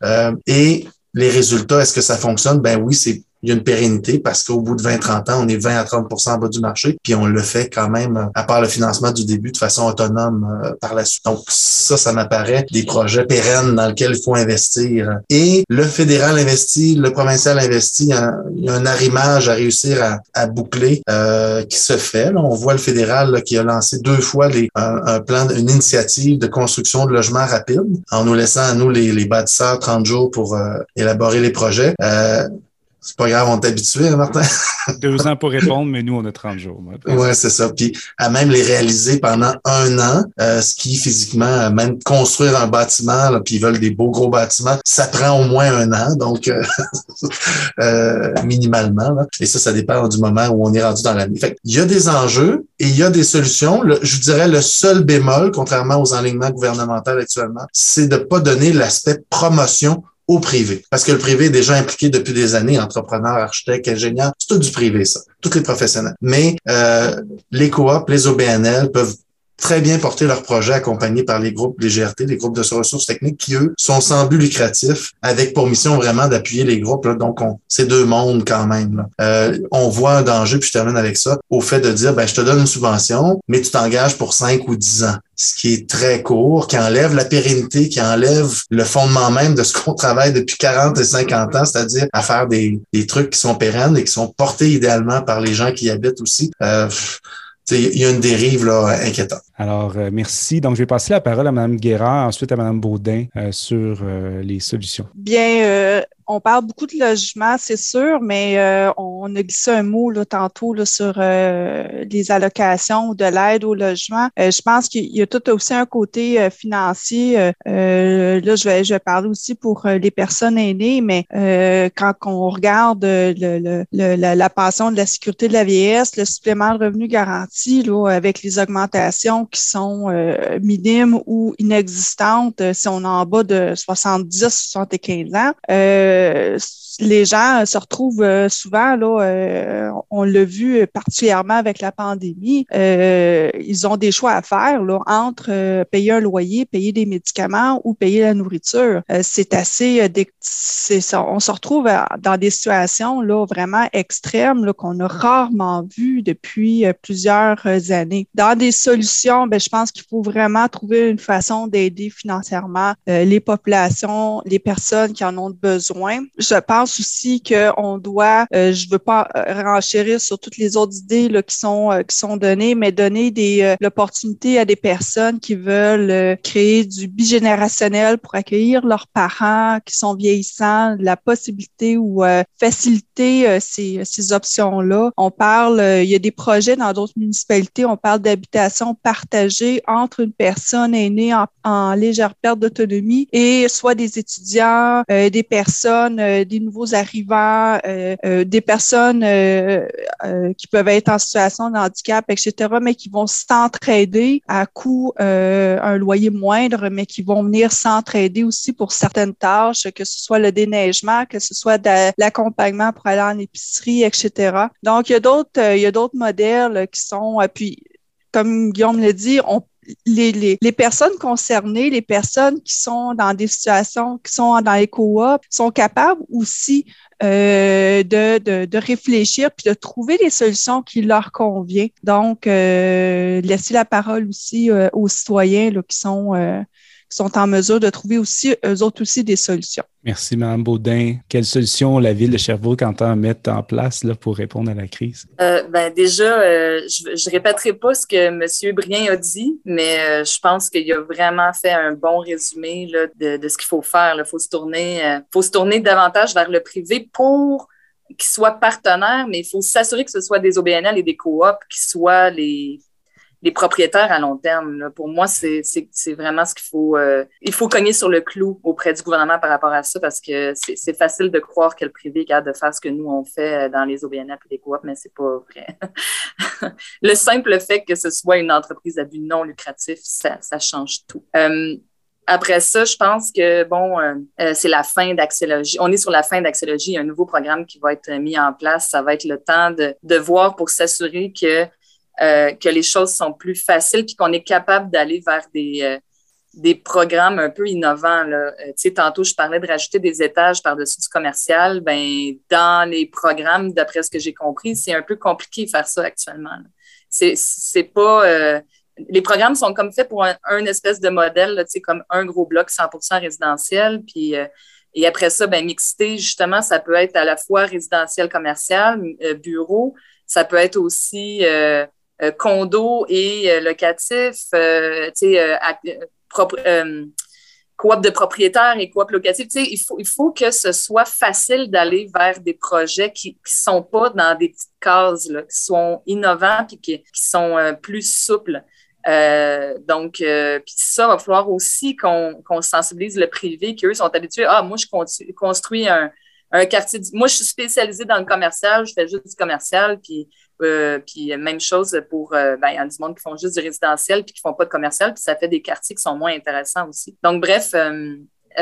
et les résultats, est-ce que ça fonctionne? Ben oui, c'est il y a une pérennité parce qu'au bout de 20-30 ans, on est 20 à 30% en bas du marché, puis on le fait quand même, à part le financement du début, de façon autonome euh, par la suite. Donc ça, ça m'apparaît des projets pérennes dans lesquels il faut investir. Et le fédéral investit, le provincial investit, il y a un, arrimage à réussir à, boucler euh, qui se fait. on voit le fédéral qui a lancé deux fois les, un, plan, une initiative de construction de logements rapides en nous laissant à nous les, les bâtisseurs 30 jours pour euh, élaborer les projets. C'est pas grave, on est habitué, hein, Martin? *laughs* Deux ans pour répondre, mais nous, on a 30 jours. Oui, c'est ça. Puis à même les réaliser pendant un an, euh, ce qui physiquement, même construire un bâtiment, là, puis ils veulent des beaux gros bâtiments, ça prend au moins un an, donc *laughs* euh, euh, minimalement. Là. Et ça, ça dépend du moment où on est rendu dans l'année. Fait il y a des enjeux et il y a des solutions. je dirais le seul bémol, contrairement aux enlignements gouvernementaux actuellement, c'est de pas donner l'aspect promotion au privé. Parce que le privé est déjà impliqué depuis des années, entrepreneurs, architectes, ingénieurs, c'est tout du privé, ça, tous les professionnels. Mais euh, les coops, les OBNL peuvent très bien porter leurs projets accompagnés par les groupes, les GRT, les groupes de ressources techniques qui, eux, sont sans but lucratif, avec pour mission vraiment d'appuyer les groupes. Là. Donc, c'est deux mondes quand même. Euh, on voit un danger, puis je termine avec ça, au fait de dire, ben, je te donne une subvention, mais tu t'engages pour cinq ou dix ans ce qui est très court, qui enlève la pérennité, qui enlève le fondement même de ce qu'on travaille depuis 40 et 50 ans, c'est-à-dire à faire des, des, trucs qui sont pérennes et qui sont portés idéalement par les gens qui y habitent aussi. Euh, il y a une dérive là, inquiétante. Alors, euh, merci. Donc, je vais passer la parole à Mme Guérard, ensuite à Mme Baudin euh, sur euh, les solutions. Bien, on parle beaucoup de logement, c'est sûr, mais on a glissé un mot là, tantôt là, sur les allocations de l'aide au logement. je pense qu'il y a tout aussi un côté financier. là, je vais, je vais parler aussi pour les personnes aînées, mais quand on regarde le, le, la, la pension de la sécurité de la vieillesse, le supplément de revenu garanti là, avec les augmentations qui sont euh, minimes ou inexistantes euh, si on est en bas de 70-75 ans. Euh, les gens se retrouvent souvent, là, on l'a vu particulièrement avec la pandémie, ils ont des choix à faire là, entre payer un loyer, payer des médicaments ou payer la nourriture. c'est assez, on se retrouve dans des situations là, vraiment extrêmes qu'on a rarement vues depuis plusieurs années. Dans des solutions ben, je pense qu'il faut vraiment trouver une façon d'aider financièrement euh, les populations, les personnes qui en ont besoin. Je pense aussi qu'on doit, euh, je veux pas renchérir sur toutes les autres idées là, qui sont qui sont données, mais donner des l'opportunité à des personnes qui veulent créer du bigénérationnel pour accueillir leurs parents qui sont vieillissants, la possibilité ou faciliter ces, ces options-là. On parle, il y a des projets dans d'autres municipalités, on parle d'habitation partagée entre une personne aînée en, en légère perte d'autonomie et soit des étudiants, euh, des personnes, euh, des nouveaux arrivants, euh, des personnes qui peuvent être en situation de handicap, etc., mais qui vont s'entraider à coût un loyer moindre, mais qui vont venir s'entraider aussi pour certaines tâches, que ce soit le déneigement, que ce soit de l'accompagnement pour aller en épicerie, etc. Donc, il y a d'autres, il y a d'autres modèles qui sont, puis comme Guillaume l'a dit, on les, les, les, personnes concernées, les personnes qui sont dans des situations, qui sont dans les coops, sont capables aussi euh, de, de, de, réfléchir puis de trouver des solutions qui leur conviennent. Donc, euh, laisser la parole aussi euh, aux citoyens là, qui sont euh, sont en mesure de trouver aussi, eux autres aussi, des solutions. Merci, Mme Baudin. Quelles solutions la Ville de Sherbrooke entend mettre en place là, pour répondre à la crise? Euh, ben déjà, euh, je ne répéterai pas ce que M. Brien a dit, mais euh, je pense qu'il a vraiment fait un bon résumé là, de, de, ce qu'il faut faire. Il faut, se tourner, euh, faut se tourner davantage vers le privé pour qu'ils soient partenaires, mais il faut s'assurer que ce soit des OBNL et des coops qui soient les les propriétaires à long terme. Pour moi, c'est vraiment ce qu'il faut. Euh, il faut cogner sur le clou auprès du gouvernement par rapport à ça parce que c'est facile de croire que le privé est de faire ce que nous, on fait dans les OBNL et les coops, mais c'est pas vrai. *laughs* le simple fait que ce soit une entreprise à but non lucratif, ça, ça change tout. Euh, après ça, je pense que bon, euh, c'est la fin d'Axélogie. On est sur la fin d'Axélogie. Il y a un nouveau programme qui va être mis en place. Ça va être le temps de, de voir pour s'assurer que euh, que les choses sont plus faciles, puis qu'on est capable d'aller vers des, euh, des programmes un peu innovants. Là. Euh, tu sais, tantôt, je parlais de rajouter des étages par-dessus du commercial. Ben, dans les programmes, d'après ce que j'ai compris, c'est un peu compliqué de faire ça actuellement. C'est, c'est pas... les programmes sont comme faits pour un, espèce de modèle, sais, comme un gros bloc 100% résidentiel, puis... et après ça, ben, mixité, justement, ça peut être à la fois résidentiel, commercial, bureau. Ça peut être aussi euh, condo et euh, locatif, euh, sais, coop de propriétaires et coop locatif. Tu sais, il faut, que ce soit facile d'aller vers des projets qui ne sont pas dans des petites cases, qui sont innovants et qui, sont plus souples. Euh, donc, euh, puis ça, va falloir aussi qu'on sensibilise le privé, qu'eux sont habitués. Ah, moi, je construis un, un quartier. Moi, je suis spécialisée dans le commercial, je fais juste du commercial, puis euh, puis même chose pour, euh, ben, il y a du monde qui font juste du résidentiel puis qui font pas de commercial, puis ça fait des quartiers qui sont moins intéressants aussi. Donc, bref, euh,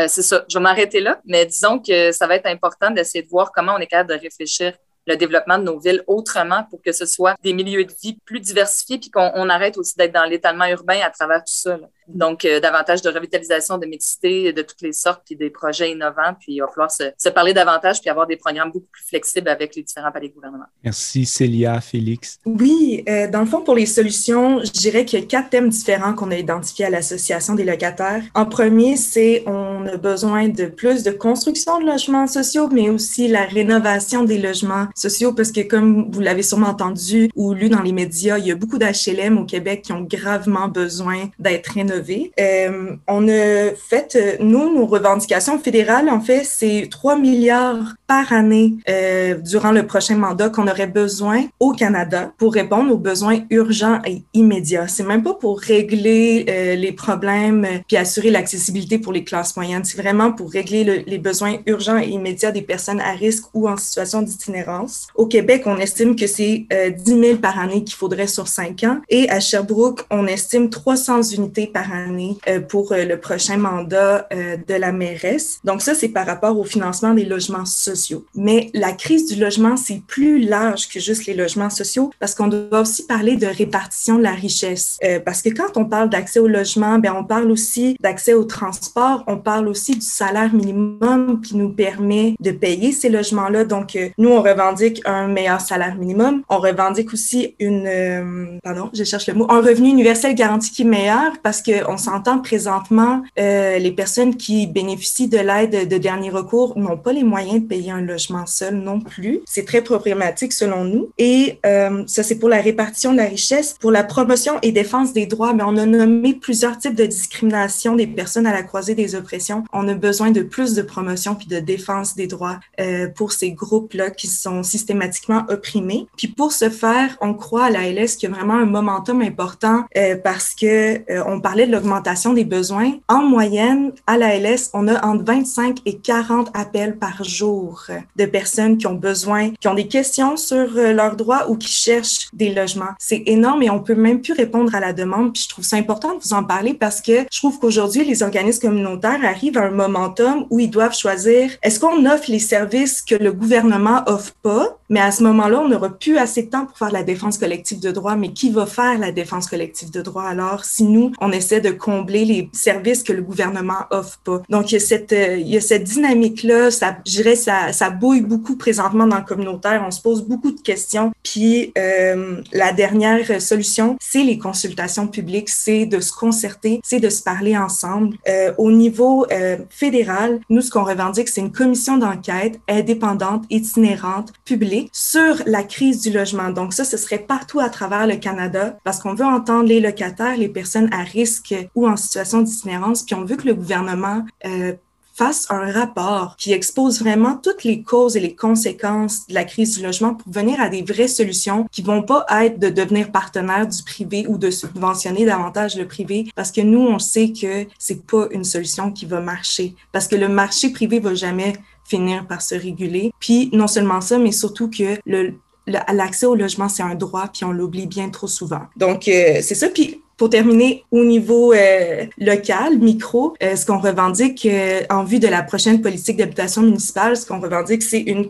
c'est ça. Je vais m'arrêter là, mais disons que ça va être important d'essayer de voir comment on est capable de réfléchir le développement de nos villes autrement pour que ce soit des milieux de vie plus diversifiés puis qu'on arrête aussi d'être dans l'étalement urbain à travers tout ça. Donc, euh, davantage de revitalisation, de mixité de toutes les sortes, puis des projets innovants. Puis, il va falloir se, se, parler davantage, puis avoir des programmes beaucoup plus flexibles avec les différents palais gouvernements. Merci, Célia, Félix. Oui, euh, dans le fond, pour les solutions, je dirais qu'il y a quatre thèmes différents qu'on a identifiés à l'Association des locataires. En premier, c'est on a besoin de plus de construction de logements sociaux, mais aussi la rénovation des logements sociaux, parce que comme vous l'avez sûrement entendu ou lu dans les médias, il y a beaucoup d'HLM au Québec qui ont gravement besoin d'être rénovés euh, on a fait, euh, nous, nos revendications fédérales, en fait, c'est 3 milliards par année euh, durant le prochain mandat qu'on aurait besoin au Canada pour répondre aux besoins urgents et immédiats. C'est même pas pour régler les problèmes puis assurer l'accessibilité pour les classes moyennes. C'est vraiment pour régler les besoins urgents et immédiats des personnes à risque ou en situation d'itinérance. Au Québec, on estime que c'est 10 000 par année qu'il faudrait sur 5 ans. Et à Sherbrooke, on estime 300 unités par année euh, pour euh, le prochain mandat euh, de la mairesse. Donc ça, c'est par rapport au financement des logements sociaux. Mais la crise du logement, c'est plus large que juste les logements sociaux parce qu'on doit aussi parler de répartition de la richesse. parce que quand on parle d'accès au logement, ben on parle aussi d'accès au transport, on parle aussi du salaire minimum qui nous permet de payer ces logements-là. Donc nous, on revendique un meilleur salaire minimum. On revendique aussi une, euh, pardon, je cherche le mot, un revenu universel garanti qui est meilleur parce qu'on s'entend présentement, euh, les personnes qui bénéficient de l'aide de dernier recours n'ont pas les moyens de payer un logement seul non plus. C'est très problématique selon nous. Et euh, ça, c'est pour la répartition de la richesse. Pour la promotion et défense des droits, mais on a nommé plusieurs types de discrimination des personnes à la croisée des oppressions. On a besoin de plus de promotion puis de défense des droits euh, pour ces groupes-là qui sont systématiquement opprimés. Puis pour ce faire, on croit à la LS qu'il y a vraiment un momentum important euh, parce que euh, on parlait de l'augmentation des besoins. En moyenne, à la LS, on a entre 25 et 40 appels par jour de personnes qui ont besoin, qui ont des questions sur euh, leurs droits ou qui cherchent des logements. C'est énorme et on peut même plus répondre à la demande. Puis je trouve ça important de vous en parler parce que je trouve qu'aujourd'hui, les organismes communautaires arrivent à un momentum où ils doivent choisir est-ce qu'on offre les services que le gouvernement offre pas, mais à ce moment-là, on n'aura plus assez de temps pour faire la défense collective de droit. Mais qui va faire la défense collective de droit alors si nous, on essaie de combler les services que le gouvernement offre pas? Donc, il y a cette, euh, il y a cette dynamique-là. Ça, je dirais, ça, ça bouille beaucoup présentement dans le communautaire. On se pose beaucoup de questions. Puis, euh, la dernière solution, c'est les consultations publiques, c'est de se concerter, c'est de se parler ensemble. Euh, au niveau euh, fédéral, nous, ce qu'on revendique, c'est une commission d'enquête indépendante, itinérante, publique sur la crise du logement. Donc ça, ce serait partout à travers le Canada parce qu'on veut entendre les locataires, les personnes à risque ou en situation d'itinérance, puis on veut que le gouvernement euh, fasse un rapport qui expose vraiment toutes les causes et les conséquences de la crise du logement pour venir à des vraies solutions qui vont pas être de devenir partenaire du privé ou de subventionner davantage le privé parce que nous, on sait que c'est pas une solution qui va marcher parce que le marché privé va jamais finir par se réguler. Puis non seulement ça, mais surtout que le l'accès au logement, c'est un droit, puis on l'oublie bien trop souvent. Donc, euh, c'est ça. Puis, pour terminer, au niveau euh, local, micro, euh, ce qu'on revendique euh, en vue de la prochaine politique d'habitation municipale, ce qu'on revendique, c'est une,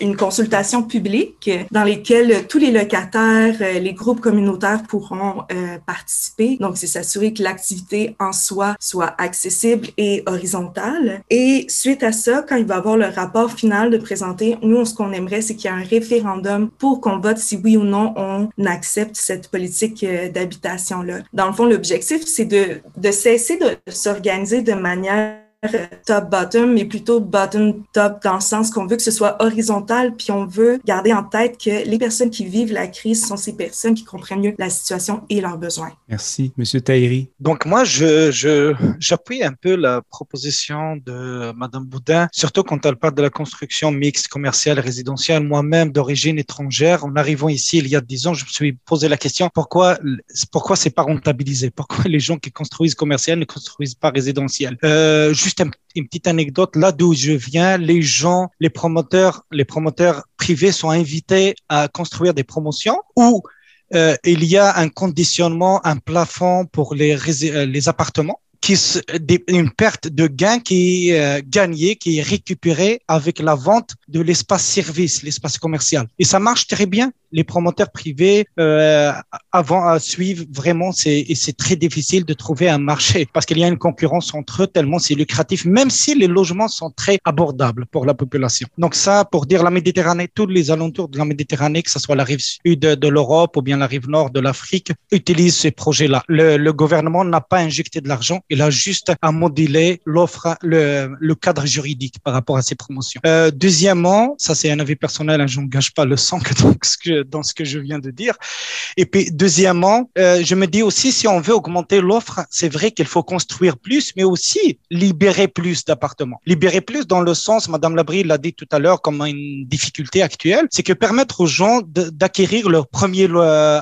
une consultation publique dans lesquelles tous les locataires, les groupes communautaires pourront participer. Donc, c'est s'assurer que l'activité en soi soit accessible et horizontale. Et suite à ça, quand il va y avoir le rapport final de présenter, nous, ce qu'on aimerait, c'est qu'il y ait un référendum pour qu'on vote si oui ou non on accepte cette politique d'habitation-là. Dans le fond, l'objectif, c'est de, cesser de s'organiser de manière top-bottom, mais plutôt bottom-top dans le sens qu'on veut que ce soit horizontal, puis on veut garder en tête que les personnes qui vivent la crise sont ces personnes qui comprennent mieux la situation et leurs besoins. Merci. Monsieur Taïri. Donc moi, je, je, j'appuie un peu la proposition de Madame Boudin, surtout quand elle parle de la construction mixte, commerciale, résidentielle. Moi-même, d'origine étrangère, en arrivant ici il y a dix ans, je me suis posé la question pourquoi pourquoi c'est pas rentabilisé? Pourquoi les gens qui construisent commercial ne construisent pas résidentiel? Euh, juste une petite anecdote. Là d'où je viens, les gens, les promoteurs, les promoteurs privés sont invités à construire des promotions où euh, il y a un conditionnement, un plafond pour les, euh, les appartements qui une perte de gain qui est euh, gagnée, qui est récupérée avec la vente de l'espace service, l'espace commercial. Et ça marche très bien les promoteurs privés euh, avant à suivre vraiment c'est c'est très difficile de trouver un marché *laughs* parce qu'il y a une concurrence entre eux tellement c'est lucratif même si les logements sont très abordables pour la population. Donc ça pour dire la Méditerranée tous les alentours de la Méditerranée que ce soit la rive sud de, l'Europe ou bien la rive nord de l'Afrique utilisent ces projets là le, le gouvernement n'a pas injecté de l'argent il a juste à moduler l'offre le, le cadre juridique par rapport à ces promotions. Euh, deuxièmement ça c'est un avis personnel hein, je n'engage pas le sang *laughs* donc ce que dans ce que je viens de dire. Et puis, deuxièmement, euh, je me dis aussi, si on veut augmenter l'offre, c'est vrai qu'il faut construire plus, mais aussi libérer plus d'appartements. Libérer plus dans le sens, Madame Labrie l'a dit tout à l'heure, comme une difficulté actuelle, c'est que permettre aux gens d'acquérir leur euh,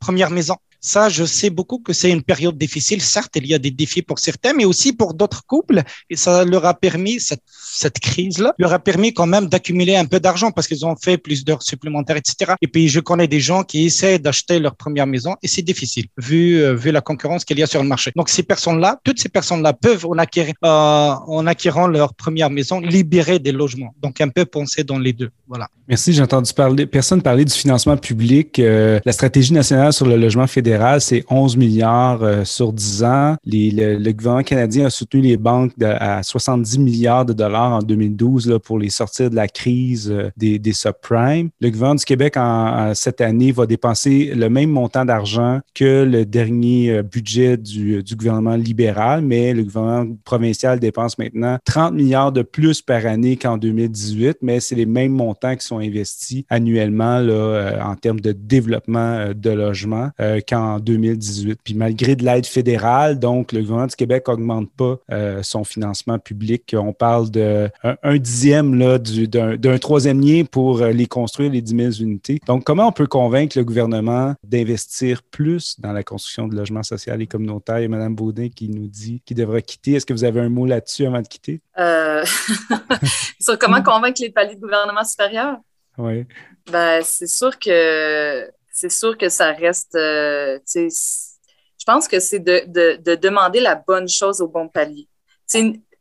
première maison. Ça, je sais beaucoup que c'est une période difficile. Certes, il y a des défis pour certains, mais aussi pour d'autres couples. Et ça leur a permis, cette, cette crise-là, leur a permis quand même d'accumuler un peu d'argent parce qu'ils ont fait plus d'heures supplémentaires, etc. Et puis, je connais des gens qui essaient d'acheter leur première maison et c'est difficile vu, euh, vu la concurrence qu'il y a sur le marché. Donc, ces personnes-là, toutes ces personnes-là peuvent, euh, en acquérant leur première maison, libérer des logements. Donc, un peu penser dans les deux. Voilà. Merci. J'ai entendu personne parler du financement public, euh, la stratégie nationale sur le logement fédéral c'est 11 milliards euh, sur 10 ans. le, gouvernement canadien a soutenu les banques à 70 milliards de dollars en 2012 là, pour les sortir de la crise euh, des, subprimes. Le gouvernement du Québec, en, cette année, va dépenser le même montant d'argent que le dernier euh, budget du, gouvernement libéral, mais le gouvernement provincial dépense maintenant 30 milliards de plus par année qu'en 2018, mais c'est les mêmes montants qui sont investis annuellement là, en termes de développement de logement qu'en 2018. Puis malgré de l'aide fédérale, donc le gouvernement du Québec n'augmente pas euh, son financement public. On parle de un, dixième d'un troisième lien pour euh, les construire, les 10 000 unités. Donc, comment on peut convaincre le gouvernement d'investir plus dans la construction de logements sociaux et communautaires? A Mme Baudin qui nous dit qu'il devrait quitter. Est-ce que vous avez un mot là-dessus avant de quitter? Euh... *laughs* Sur comment convaincre les paliers de gouvernement supérieur? Oui. Ben, c'est sûr que c'est sûr que ça reste. Euh, je pense que c'est de, demander la bonne chose au bon palier.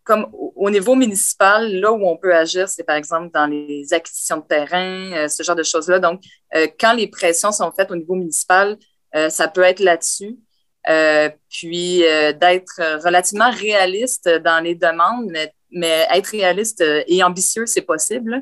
comme au niveau municipal, là où on peut agir, c'est par exemple dans les acquisitions de terrain, euh, ce genre de choses-là. Donc, euh, quand les pressions sont faites au niveau municipal, ça peut être là-dessus. puis d'être relativement réaliste dans les demandes, mais mais être réaliste euh, et ambitieux, c'est possible.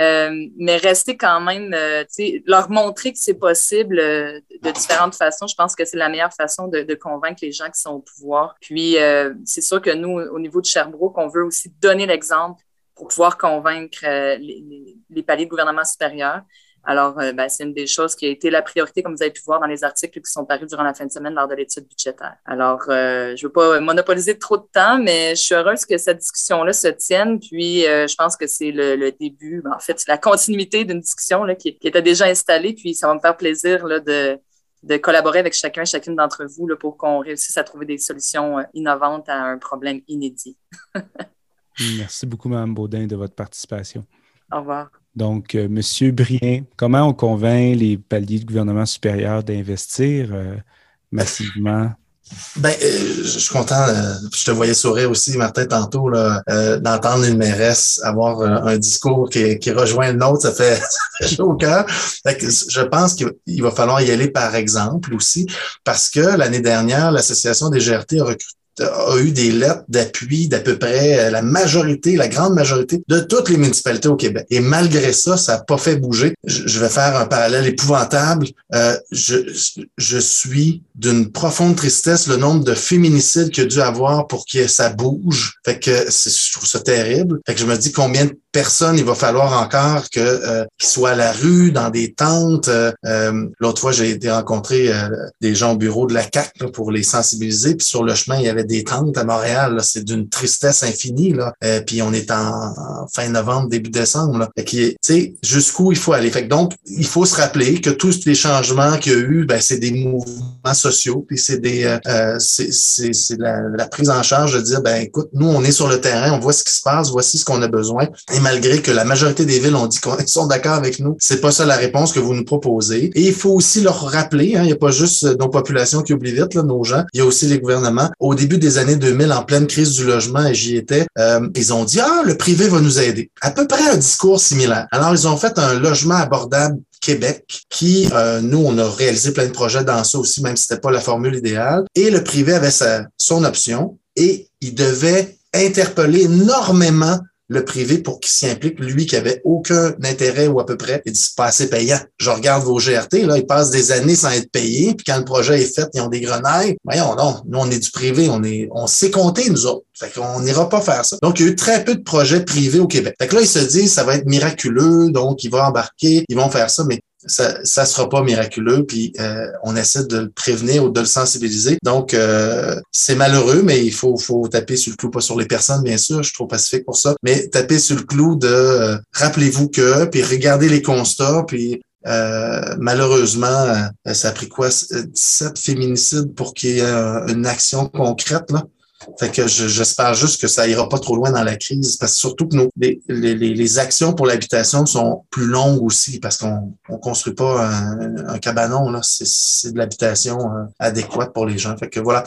Euh, mais rester quand même, euh, leur montrer que c'est possible de différentes façons, je pense que c'est la meilleure façon de, convaincre les gens qui sont au pouvoir. Puis, c'est sûr que nous, au niveau de Sherbrooke, on veut aussi donner l'exemple pour pouvoir convaincre les, les, paliers de gouvernement supérieur. Alors, euh, ben, c'est une des choses qui a été la priorité, comme vous avez pu voir dans les articles qui sont parus durant la fin de semaine lors de l'étude budgétaire. Alors, euh, je ne veux pas monopoliser trop de temps, mais je suis heureuse que cette discussion-là se tienne. Puis, euh, je pense que c'est le, début, ben, en fait, la continuité d'une discussion là, qui, était déjà installée. Puis, ça va me faire plaisir là, de, de collaborer avec chacun et chacune d'entre vous là, pour qu'on réussisse à trouver des solutions innovantes à un problème inédit. *laughs* Merci beaucoup, Mme Baudin, de votre participation. Au revoir. Donc, euh, Monsieur Brien, comment on convainc les paliers de gouvernement supérieur d'investir euh, massivement? *laughs* Ben, euh, je suis content. je te voyais sourire aussi, Martin, tantôt, d'entendre une mairesse avoir un, discours qui, rejoint le nôtre. Ça fait, *laughs* chaud au cœur. je pense qu'il va falloir y aller par exemple aussi, parce que l'année dernière, l'Association des GRT a recruté a eu des lettres d'appui d'à peu près euh, la majorité, la grande majorité de toutes les municipalités au Québec. Et malgré ça, ça n'a pas fait bouger. Je, vais faire un parallèle épouvantable. Euh, je, je suis d'une profonde tristesse le nombre de féminicides qu'il a dû avoir pour que ça bouge. Fait que je trouve ça terrible. Fait que je me dis combien de personnes il va falloir encore que euh, qu'ils soient à la rue, dans des tentes. Euh, L'autre fois, j'ai été rencontrer des gens au bureau de la CAC pour les sensibiliser. Puis sur le chemin, il y avait des tentes à Montréal. C'est d'une tristesse infinie. Là. Euh, puis on est en, fin novembre, début décembre. Là. tu sais, jusqu'où il faut aller. Fait que donc, il faut se rappeler que tous les changements qu'il y a eu, ben, c'est des mouvements sociaux. Puis c'est des euh, euh c'est la, la, prise en charge de dire ben écoute, nous, on est sur le terrain, on voit ce qui se passe, voici ce qu'on a besoin. Et malgré que la majorité des villes ont dit qu'ils *laughs* sont d'accord avec nous, c'est pas ça la réponse que vous nous proposez. Et il faut aussi leur rappeler, hein, il n'y a pas juste nos populations qui oublient vite, là, nos gens, il y a aussi les gouvernements. Au début des années 2000, en pleine crise du logement, et j'y étais, euh, ils ont dit, ah, le privé va nous aider. À peu près un discours similaire. Alors, ils ont fait un logement abordable Québec, qui, euh, nous, on a réalisé plein de projets dans ça aussi, même si c'était pas la formule idéale. Et le privé avait sa, son option et il devait interpeller énormément le privé pour qu'il s'y implique, lui qui avait aucun intérêt ou à peu près, il dit pas assez payant. Je regarde vos GRT, là, ils passent des années sans être payés, puis quand le projet est fait, ils ont des grenailles. Voyons, non, nous on est du privé, on est, on sait compter nous autres. Fait qu'on n'ira pas faire ça. Donc, il y a eu très peu de projets privés au Québec. Fait que là, ils se disent, ça va être miraculeux, donc ils vont embarquer, ils vont faire ça, mais ça ça sera pas miraculeux puis euh, on essaie de le prévenir ou de le sensibiliser donc euh, c'est malheureux mais il faut faut taper sur le clou pas sur les personnes bien sûr je suis trop pacifique pour ça mais taper sur le clou de euh, rappelez-vous que puis regardez les constats puis malheureusement, ça a pris quoi? 17 féminicides pour qu'il y ait une action concrète. Là? Fait que j'espère juste que ça ira pas trop loin dans la crise, parce que surtout que nos, les, les, les actions pour l'habitation sont plus longues aussi, parce qu'on on construit pas un, un cabanon, là, c'est de l'habitation euh, adéquate pour les gens. Fait que voilà.